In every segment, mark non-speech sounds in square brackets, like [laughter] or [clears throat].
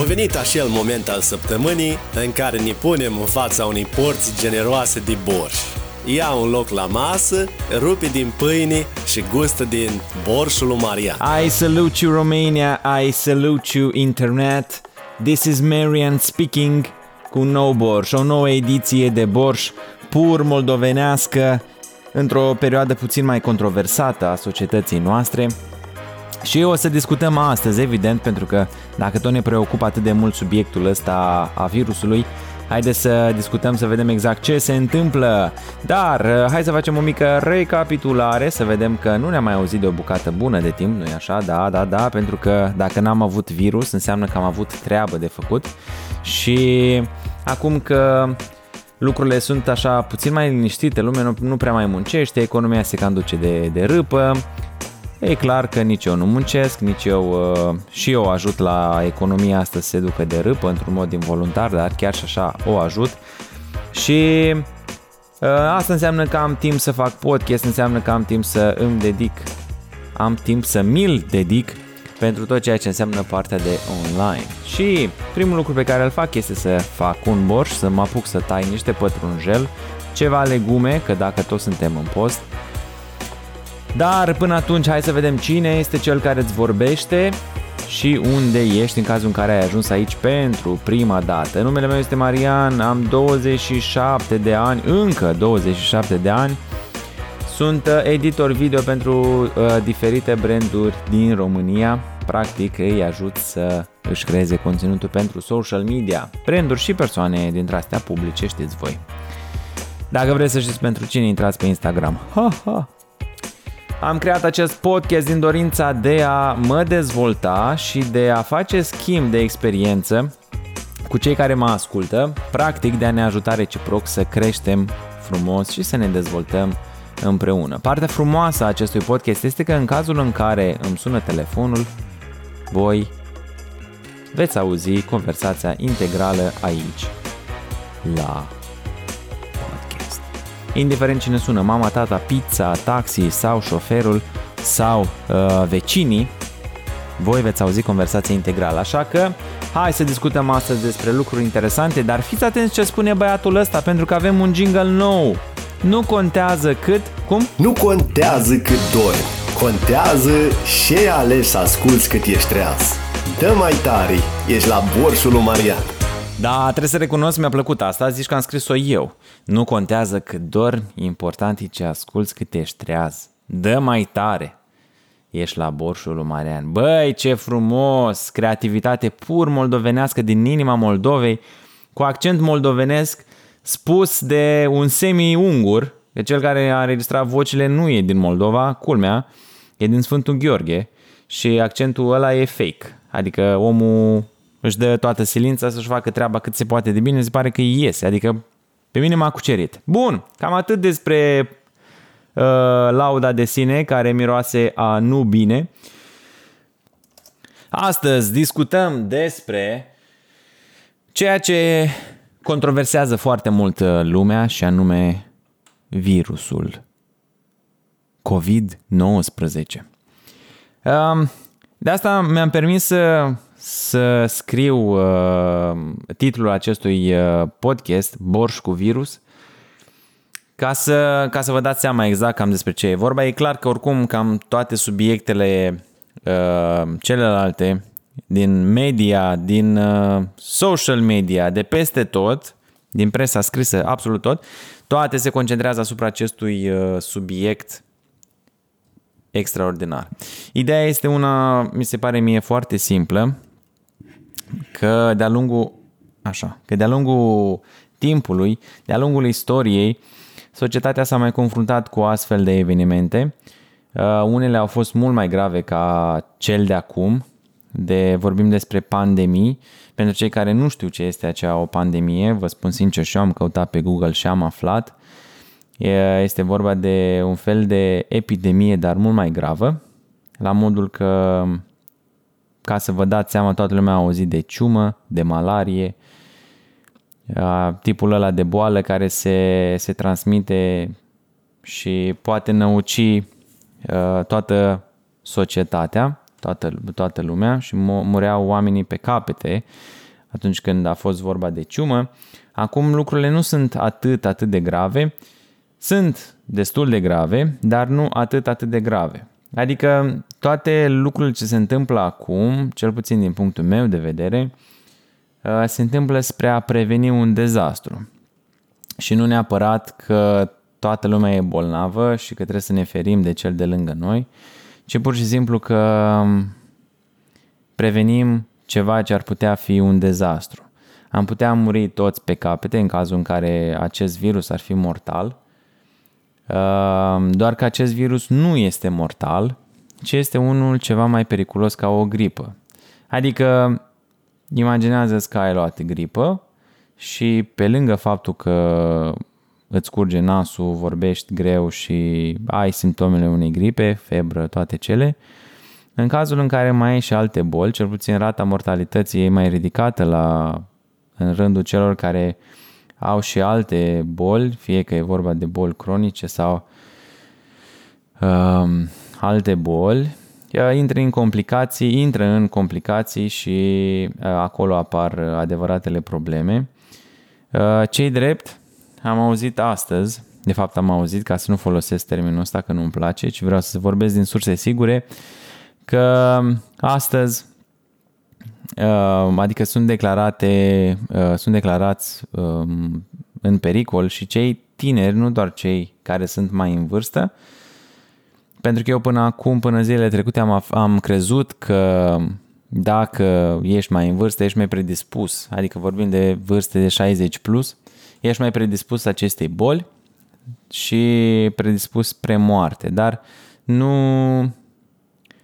A venit acel moment al săptămânii în care ne punem în fața unei porți generoase de borș. Ia un loc la masă, rupe din pâine și gustă din borșul lui Marian. I salute you Romania, I salute you internet. This is Marian speaking cu un nou borș, o nouă ediție de borș pur moldovenească într-o perioadă puțin mai controversată a societății noastre. Și o să discutăm astăzi, evident, pentru că dacă tot ne preocupă atât de mult subiectul ăsta a virusului, Haideți să discutăm, să vedem exact ce se întâmplă. Dar hai să facem o mică recapitulare, să vedem că nu ne-am mai auzit de o bucată bună de timp, nu-i așa? Da, da, da, pentru că dacă n-am avut virus, înseamnă că am avut treabă de făcut. Și acum că lucrurile sunt așa puțin mai liniștite, lumea nu, nu prea mai muncește, economia se cam duce de, de râpă, E clar că nici eu nu muncesc, nici eu uh, și eu ajut la economia asta să se ducă de râpă într-un mod involuntar, dar chiar și așa o ajut. Și uh, asta înseamnă că am timp să fac podcast, înseamnă că am timp să îmi dedic, am timp să mi-l dedic pentru tot ceea ce înseamnă partea de online. Și primul lucru pe care îl fac este să fac un borș, să mă apuc să tai niște pătrunjel, ceva legume, că dacă toți suntem în post, dar până atunci hai să vedem cine este cel care îți vorbește și unde ești în cazul în care ai ajuns aici pentru prima dată. Numele meu este Marian, am 27 de ani, încă 27 de ani. Sunt uh, editor video pentru uh, diferite branduri din România. Practic îi ajut să își creeze conținutul pentru social media, branduri și persoane dintre astea publice, știți voi. Dacă vreți să știți pentru cine, intrați pe Instagram. Ha, ha. Am creat acest podcast din dorința de a mă dezvolta și de a face schimb de experiență cu cei care mă ascultă, practic de a ne ajuta reciproc să creștem frumos și să ne dezvoltăm împreună. Partea frumoasă a acestui podcast este că în cazul în care îmi sună telefonul, voi veți auzi conversația integrală aici, la indiferent cine sună, mama, tata, pizza, taxi sau șoferul sau uh, vecinii, voi veți auzi conversația integrală. Așa că hai să discutăm astăzi despre lucruri interesante, dar fiți atenți ce spune băiatul ăsta, pentru că avem un jingle nou. Nu contează cât, cum? Nu contează cât dormi, contează ce alegi să asculți cât ești treaz. Dă mai tare, ești la borșul lui Marian. Da, trebuie să recunosc, mi-a plăcut asta, zici că am scris-o eu. Nu contează cât dormi, important e ce asculți cât ești treaz. Dă mai tare! Ești la borșul lui Marian. Băi, ce frumos! Creativitate pur moldovenească din inima Moldovei, cu accent moldovenesc spus de un semi-ungur, că cel care a înregistrat vocile nu e din Moldova, culmea, e din Sfântul Gheorghe și accentul ăla e fake. Adică omul își dă toată silința să-și facă treaba cât se poate de bine, se pare că iese, adică pe mine m-a cucerit. Bun, cam atât despre uh, lauda de sine care miroase a nu bine. Astăzi discutăm despre ceea ce controversează foarte mult uh, lumea și anume virusul COVID-19. Um, de asta mi-am permis să să scriu uh, titlul acestui uh, podcast, Borș cu virus, ca să, ca să vă dați seama exact cam despre ce e vorba. E clar că oricum cam toate subiectele uh, celelalte din media, din uh, social media, de peste tot, din presa scrisă, absolut tot, toate se concentrează asupra acestui uh, subiect extraordinar. Ideea este una, mi se pare mie foarte simplă, că de-a lungul, așa, că de-a lungul timpului, de-a lungul istoriei, societatea s-a mai confruntat cu astfel de evenimente. Uh, unele au fost mult mai grave ca cel de acum, de, vorbim despre pandemii. Pentru cei care nu știu ce este acea o pandemie, vă spun sincer și eu am căutat pe Google și am aflat. Este vorba de un fel de epidemie, dar mult mai gravă, la modul că ca să vă dați seama, toată lumea a auzit de ciumă, de malarie, tipul ăla de boală care se, se transmite și poate năuci toată societatea toată, toată lumea și mureau oamenii pe capete atunci când a fost vorba de ciumă. Acum lucrurile nu sunt atât, atât de grave, sunt destul de grave, dar nu atât, atât de grave. Adică toate lucrurile ce se întâmplă acum, cel puțin din punctul meu de vedere, uh, se întâmplă spre a preveni un dezastru. Și nu neapărat că toată lumea e bolnavă și că trebuie să ne ferim de cel de lângă noi, ci pur și simplu că um, prevenim ceva ce ar putea fi un dezastru. Am putea muri toți pe capete în cazul în care acest virus ar fi mortal, um, doar că acest virus nu este mortal, ci este unul ceva mai periculos ca o gripă. Adică, imaginează-ți că ai luat gripă și pe lângă faptul că îți curge nasul, vorbești greu și ai simptomele unei gripe, febră, toate cele, în cazul în care mai ai și alte boli, cel puțin rata mortalității e mai ridicată la, în rândul celor care au și alte boli, fie că e vorba de boli cronice sau um, alte boli, intră în complicații, intră în complicații și uh, acolo apar adevăratele probleme. Uh, cei drept, am auzit astăzi, de fapt am auzit ca să nu folosesc termenul ăsta că nu-mi place, ci vreau să vorbesc din surse sigure, că astăzi uh, adică sunt declarate, sunt declarați um, în pericol și cei tineri, nu doar cei care sunt mai în vârstă, pentru că eu până acum, până zilele trecute, am, am crezut că dacă ești mai în vârstă, ești mai predispus, adică vorbim de vârste de 60 plus, ești mai predispus acestei boli și predispus spre moarte. Dar nu,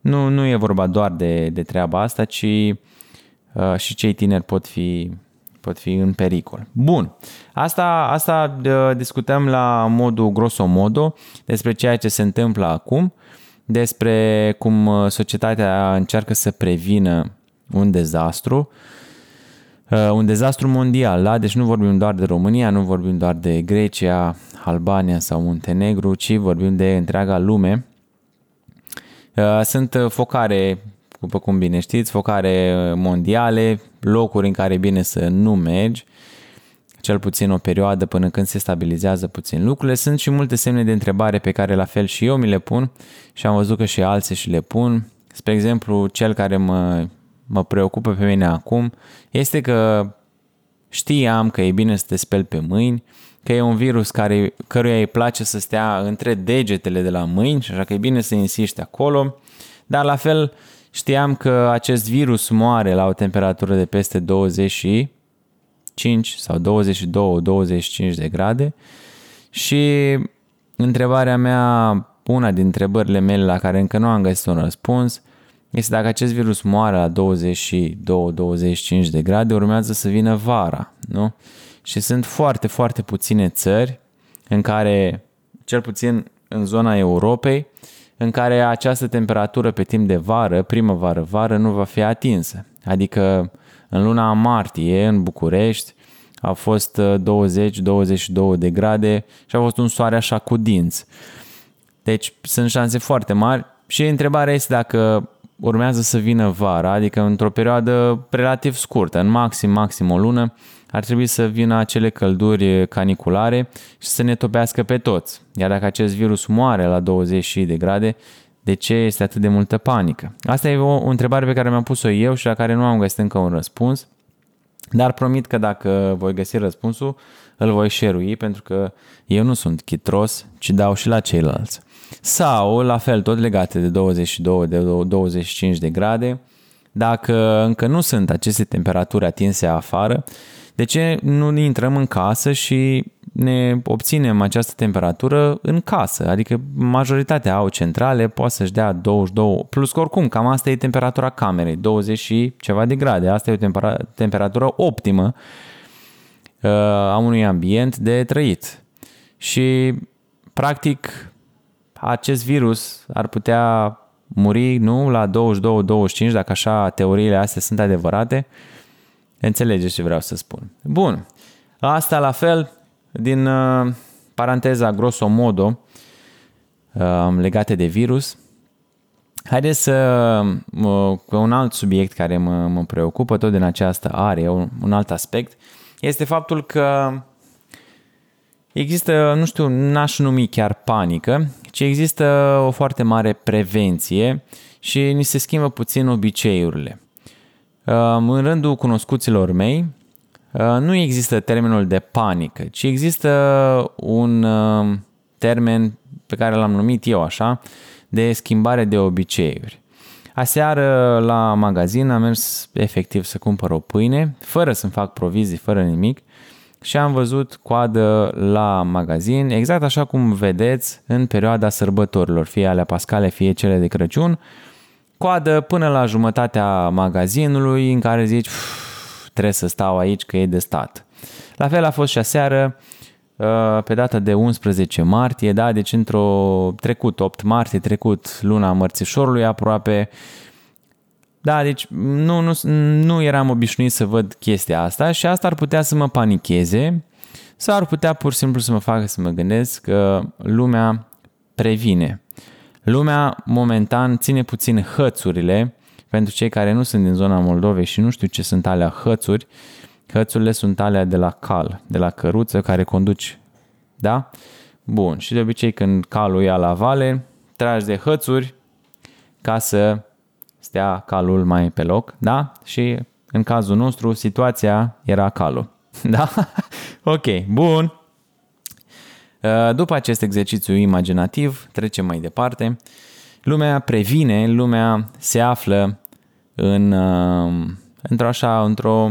nu, nu e vorba doar de, de treaba asta, ci uh, și cei tineri pot fi pot fi în pericol. Bun, asta, asta discutăm la modul grosomodo despre ceea ce se întâmplă acum, despre cum uh, societatea încearcă să prevină un dezastru, uh, un dezastru mondial, da? Deci nu vorbim doar de România, nu vorbim doar de Grecia, Albania sau Muntenegru, ci vorbim de întreaga lume. Uh, sunt focare după cum bine știți, focare mondiale, locuri în care e bine să nu mergi, cel puțin o perioadă până când se stabilizează puțin lucrurile. Sunt și multe semne de întrebare pe care la fel și eu mi le pun și am văzut că și alții și le pun. Spre exemplu, cel care mă, mă preocupă pe mine acum este că știam că e bine să te speli pe mâini, că e un virus care, căruia îi place să stea între degetele de la mâini și așa că e bine să insiști acolo, dar la fel Știam că acest virus moare la o temperatură de peste 25 sau 22-25 de grade și întrebarea mea, una din întrebările mele la care încă nu am găsit un răspuns, este dacă acest virus moare la 22-25 de grade, urmează să vină vara, nu? Și sunt foarte, foarte puține țări în care, cel puțin în zona Europei, în care această temperatură pe timp de vară, primăvară-vară, nu va fi atinsă. Adică în luna martie, în București, a fost 20-22 uh, de grade și a fost un soare așa cu dinți. Deci sunt șanse foarte mari și întrebarea este dacă urmează să vină vara, adică într-o perioadă relativ scurtă, în maxim, maxim o lună, ar trebui să vină acele călduri caniculare și să ne topească pe toți. Iar dacă acest virus moare la 20 de grade, de ce este atât de multă panică? Asta e o, o întrebare pe care mi-am pus-o eu și la care nu am găsit încă un răspuns, dar promit că dacă voi găsi răspunsul, îl voi share pentru că eu nu sunt chitros, ci dau și la ceilalți. Sau, la fel, tot legate de 22, de 25 de grade, dacă încă nu sunt aceste temperaturi atinse afară, de ce nu ne intrăm în casă și ne obținem această temperatură în casă? Adică majoritatea au centrale, poate să-și dea 22, plus că oricum cam asta e temperatura camerei, 20 și ceva de grade. Asta e o tempera- temperatură optimă uh, a unui ambient de trăit. Și practic acest virus ar putea muri, nu, la 22-25, dacă așa teoriile astea sunt adevărate, Înțelegeți ce vreau să spun. Bun. Asta la fel, din uh, paranteza grosso modo, uh, legate de virus, Haideți să, cu un alt subiect care mă, mă preocupă tot din această are, un, un alt aspect, este faptul că există, nu știu, n-aș numi chiar panică, ci există o foarte mare prevenție și ni se schimbă puțin obiceiurile. În rândul cunoscuților mei, nu există termenul de panică, ci există un termen pe care l-am numit eu așa, de schimbare de obiceiuri. Aseară la magazin am mers efectiv să cumpăr o pâine, fără să-mi fac provizii, fără nimic, și am văzut coadă la magazin, exact așa cum vedeți în perioada sărbătorilor, fie alea pascale, fie cele de Crăciun, coadă până la jumătatea magazinului în care zici trebuie să stau aici că e de stat. La fel a fost și aseară, Uh, pe data de 11 martie, da, deci într-o trecut, 8 martie trecut, luna mărțișorului aproape, da, deci nu, nu, nu eram obișnuit să văd chestia asta și asta ar putea să mă panicheze sau ar putea pur și simplu să mă facă să mă gândesc că lumea previne. Lumea momentan ține puțin hățurile, pentru cei care nu sunt din zona Moldovei și nu știu ce sunt alea hățuri, Hățurile sunt alea de la cal, de la căruță care conduci, da? Bun, și de obicei când calul ia la vale, tragi de hățuri ca să stea calul mai pe loc, da? Și în cazul nostru situația era calul, [laughs] da? ok, bun. Uh, după acest exercițiu imaginativ, trecem mai departe. Lumea previne, lumea se află în, uh, într-o așa, într-o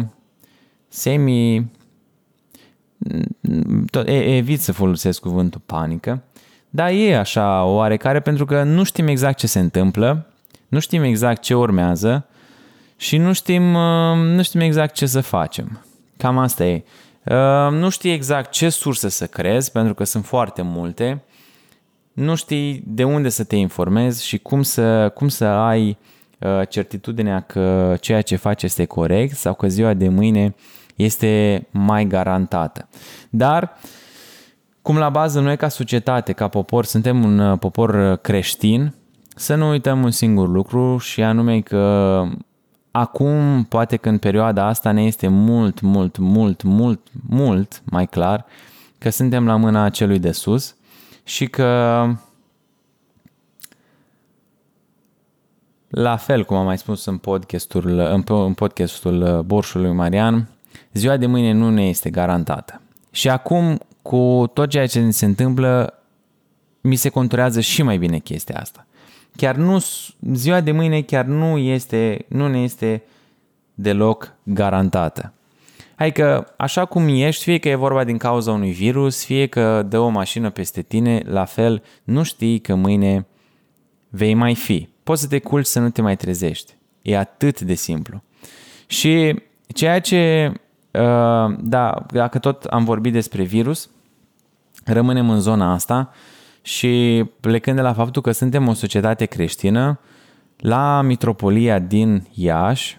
semi... Tot, evit să folosesc cuvântul panică, dar e așa oarecare pentru că nu știm exact ce se întâmplă, nu știm exact ce urmează și nu știm, uh, nu știm exact ce să facem. Cam asta e. Uh, nu știi exact ce surse să crezi, pentru că sunt foarte multe. Nu știi de unde să te informezi și cum să, cum să ai uh, certitudinea că ceea ce faci este corect sau că ziua de mâine este mai garantată. Dar, cum la bază noi ca societate, ca popor, suntem un uh, popor uh, creștin, să nu uităm un singur lucru și anume că acum, poate că în perioada asta ne este mult, mult, mult, mult, mult mai clar că suntem la mâna celui de sus și că la fel cum am mai spus în podcastul, în podcastul uh, Borșului Marian, ziua de mâine nu ne este garantată. Și acum, cu tot ceea ce se întâmplă, mi se conturează și mai bine chestia asta. Chiar nu, ziua de mâine chiar nu, este, nu ne este deloc garantată. că așa cum ești, fie că e vorba din cauza unui virus, fie că dă o mașină peste tine, la fel, nu știi că mâine vei mai fi. Poți să te culci să nu te mai trezești. E atât de simplu. Și ceea ce Uh, da, dacă tot am vorbit despre virus, rămânem în zona asta și plecând de la faptul că suntem o societate creștină, la Mitropolia din Iași,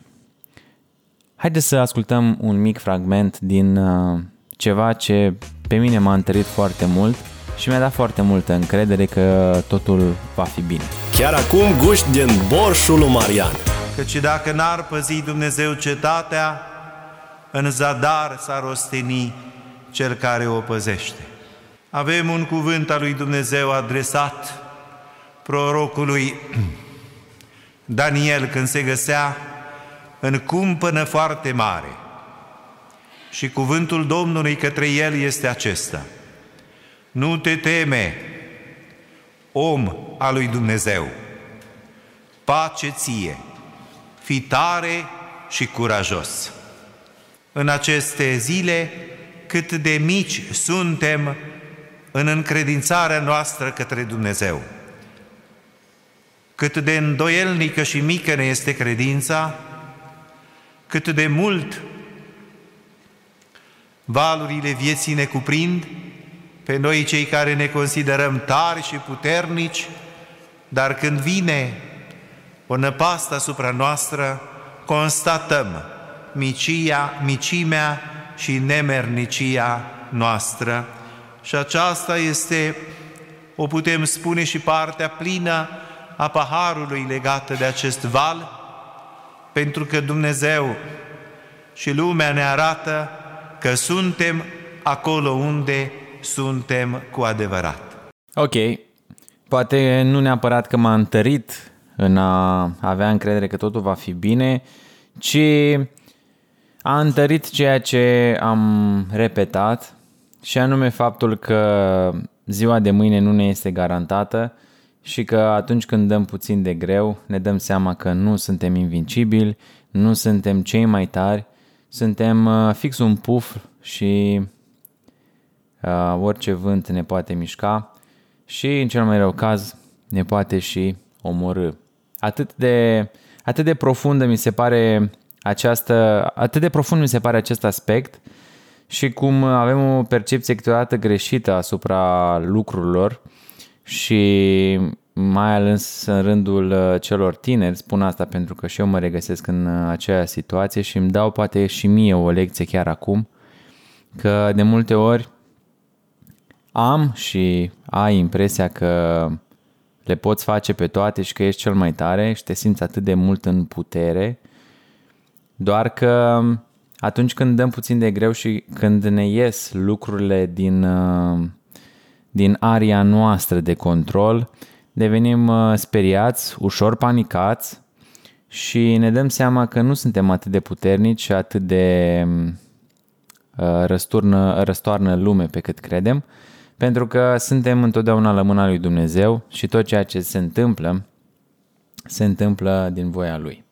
haideți să ascultăm un mic fragment din uh, ceva ce pe mine m-a întărit foarte mult și mi-a dat foarte multă încredere că totul va fi bine. Chiar acum guști din borșul lui Marian. Căci dacă n-ar păzi Dumnezeu cetatea, în zadar s-ar osteni cel care o păzește. Avem un cuvânt al lui Dumnezeu adresat prorocului [clears throat] Daniel când se găsea în cumpănă foarte mare. Și cuvântul Domnului către el este acesta. Nu te teme, om al lui Dumnezeu, pace ție, fi tare și curajos în aceste zile cât de mici suntem în încredințarea noastră către Dumnezeu. Cât de îndoielnică și mică ne este credința, cât de mult valurile vieții ne cuprind, pe noi cei care ne considerăm tari și puternici, dar când vine o năpastă asupra noastră, constatăm micia, micimea și nemernicia noastră. Și aceasta este, o putem spune, și partea plină a paharului legată de acest val, pentru că Dumnezeu și lumea ne arată că suntem acolo unde suntem cu adevărat. Ok, poate nu neapărat că m-a întărit în a avea încredere că totul va fi bine, ci a întărit ceea ce am repetat și anume faptul că ziua de mâine nu ne este garantată și că atunci când dăm puțin de greu ne dăm seama că nu suntem invincibili, nu suntem cei mai tari, suntem uh, fix un puf și uh, orice vânt ne poate mișca și în cel mai rău caz ne poate și omorâ. Atât de, atât de profundă mi se pare această, atât de profund mi se pare acest aspect și cum avem o percepție câteodată greșită asupra lucrurilor și mai ales în rândul uh, celor tineri, spun asta pentru că și eu mă regăsesc în uh, aceea situație și îmi dau poate și mie o lecție chiar acum, că de multe ori am și ai impresia că le poți face pe toate și că ești cel mai tare și te simți atât de mult în putere, doar că atunci când dăm puțin de greu și când ne ies lucrurile din, uh, din aria noastră de control, devenim uh, speriați, ușor panicați și ne dăm seama că nu suntem atât de puternici și atât de uh, răsturnă, răstoarnă lume pe cât credem, pentru că suntem întotdeauna la mâna lui Dumnezeu și tot ceea ce se întâmplă, se întâmplă din voia Lui.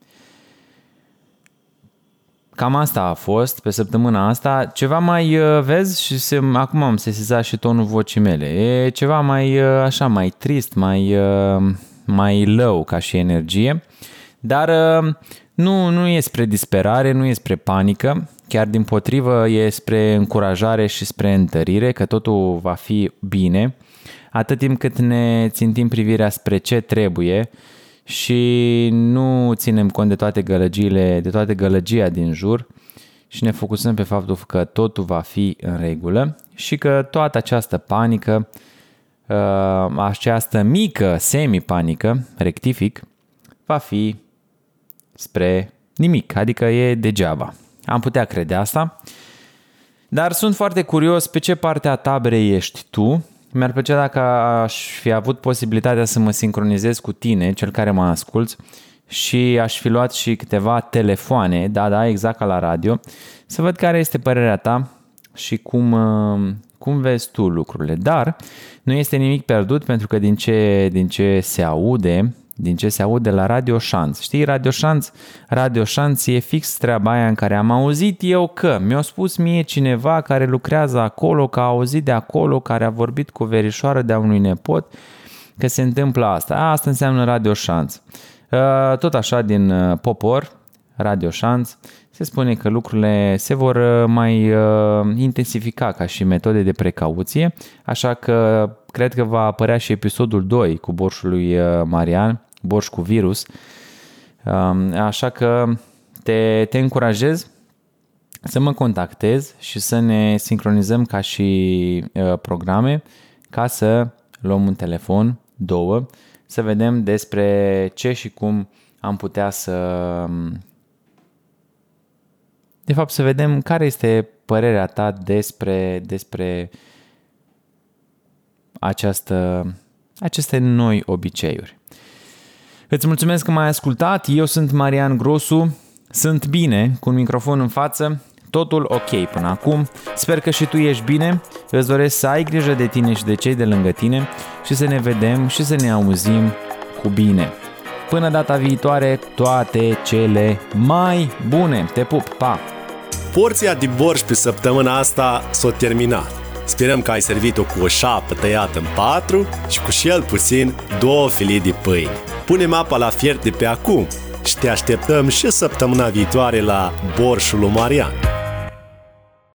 Cam asta a fost pe săptămâna asta. Ceva mai, uh, vezi, și se, acum am sesizat și tonul vocii mele, e ceva mai, uh, așa, mai trist, mai, uh, mai low ca și energie, dar nu, nu e spre disperare, nu e spre panică, chiar din potrivă e spre încurajare și spre întărire, că totul va fi bine, atât timp cât ne țintim privirea spre ce trebuie, și nu ținem cont de toate gălăgiile, de toate gălăgia din jur și ne focusăm pe faptul că totul va fi în regulă și că toată această panică, uh, această mică semi-panică, rectific, va fi spre nimic, adică e degeaba. Am putea crede asta, dar sunt foarte curios pe ce parte a taberei ești tu mi-ar plăcea dacă aș fi avut posibilitatea să mă sincronizez cu tine, cel care mă asculți, și aș fi luat și câteva telefoane, da, da, exact ca la radio, să văd care este părerea ta și cum, uh, cum vezi tu lucrurile. Dar nu este nimic pierdut pentru că din ce, din ce se aude, din ce se aude la Radio Șanț. Știi, Radio Șanț, Radio Șanț e fix treaba aia în care am auzit eu că mi-a spus mie cineva care lucrează acolo, că a auzit de acolo, care a vorbit cu verișoară de-a unui nepot, că se întâmplă asta. Asta înseamnă Radio Șanț. Uh, tot așa din uh, popor, Radio Șanț, se spune că lucrurile se vor uh, mai intensifica ca și metode de precauție, așa că cred că va apărea și episodul 2 cu borșul lui Marian, borș cu virus. Um, așa că te, te încurajez să mă contactezi și să ne sincronizăm ca și uh, programe ca să luăm un telefon, două, să vedem despre ce și cum am putea să... Um, de fapt, să vedem care este părerea ta despre, despre această, aceste noi obiceiuri. Îți mulțumesc că m-ai ascultat, eu sunt Marian Grosu, sunt bine, cu un microfon în față, totul ok până acum, sper că și tu ești bine, îți doresc să ai grijă de tine și de cei de lângă tine și să ne vedem și să ne auzim cu bine. Până data viitoare, toate cele mai bune. Te pup, pa! Porția de borș pe săptămâna asta s-a terminat. Sperăm că ai servit-o cu o șapă tăiată în patru și cu cel puțin două filii de pâine. Punem apa la fiert de pe acum și te așteptăm și săptămâna viitoare la Borșul lui Marian.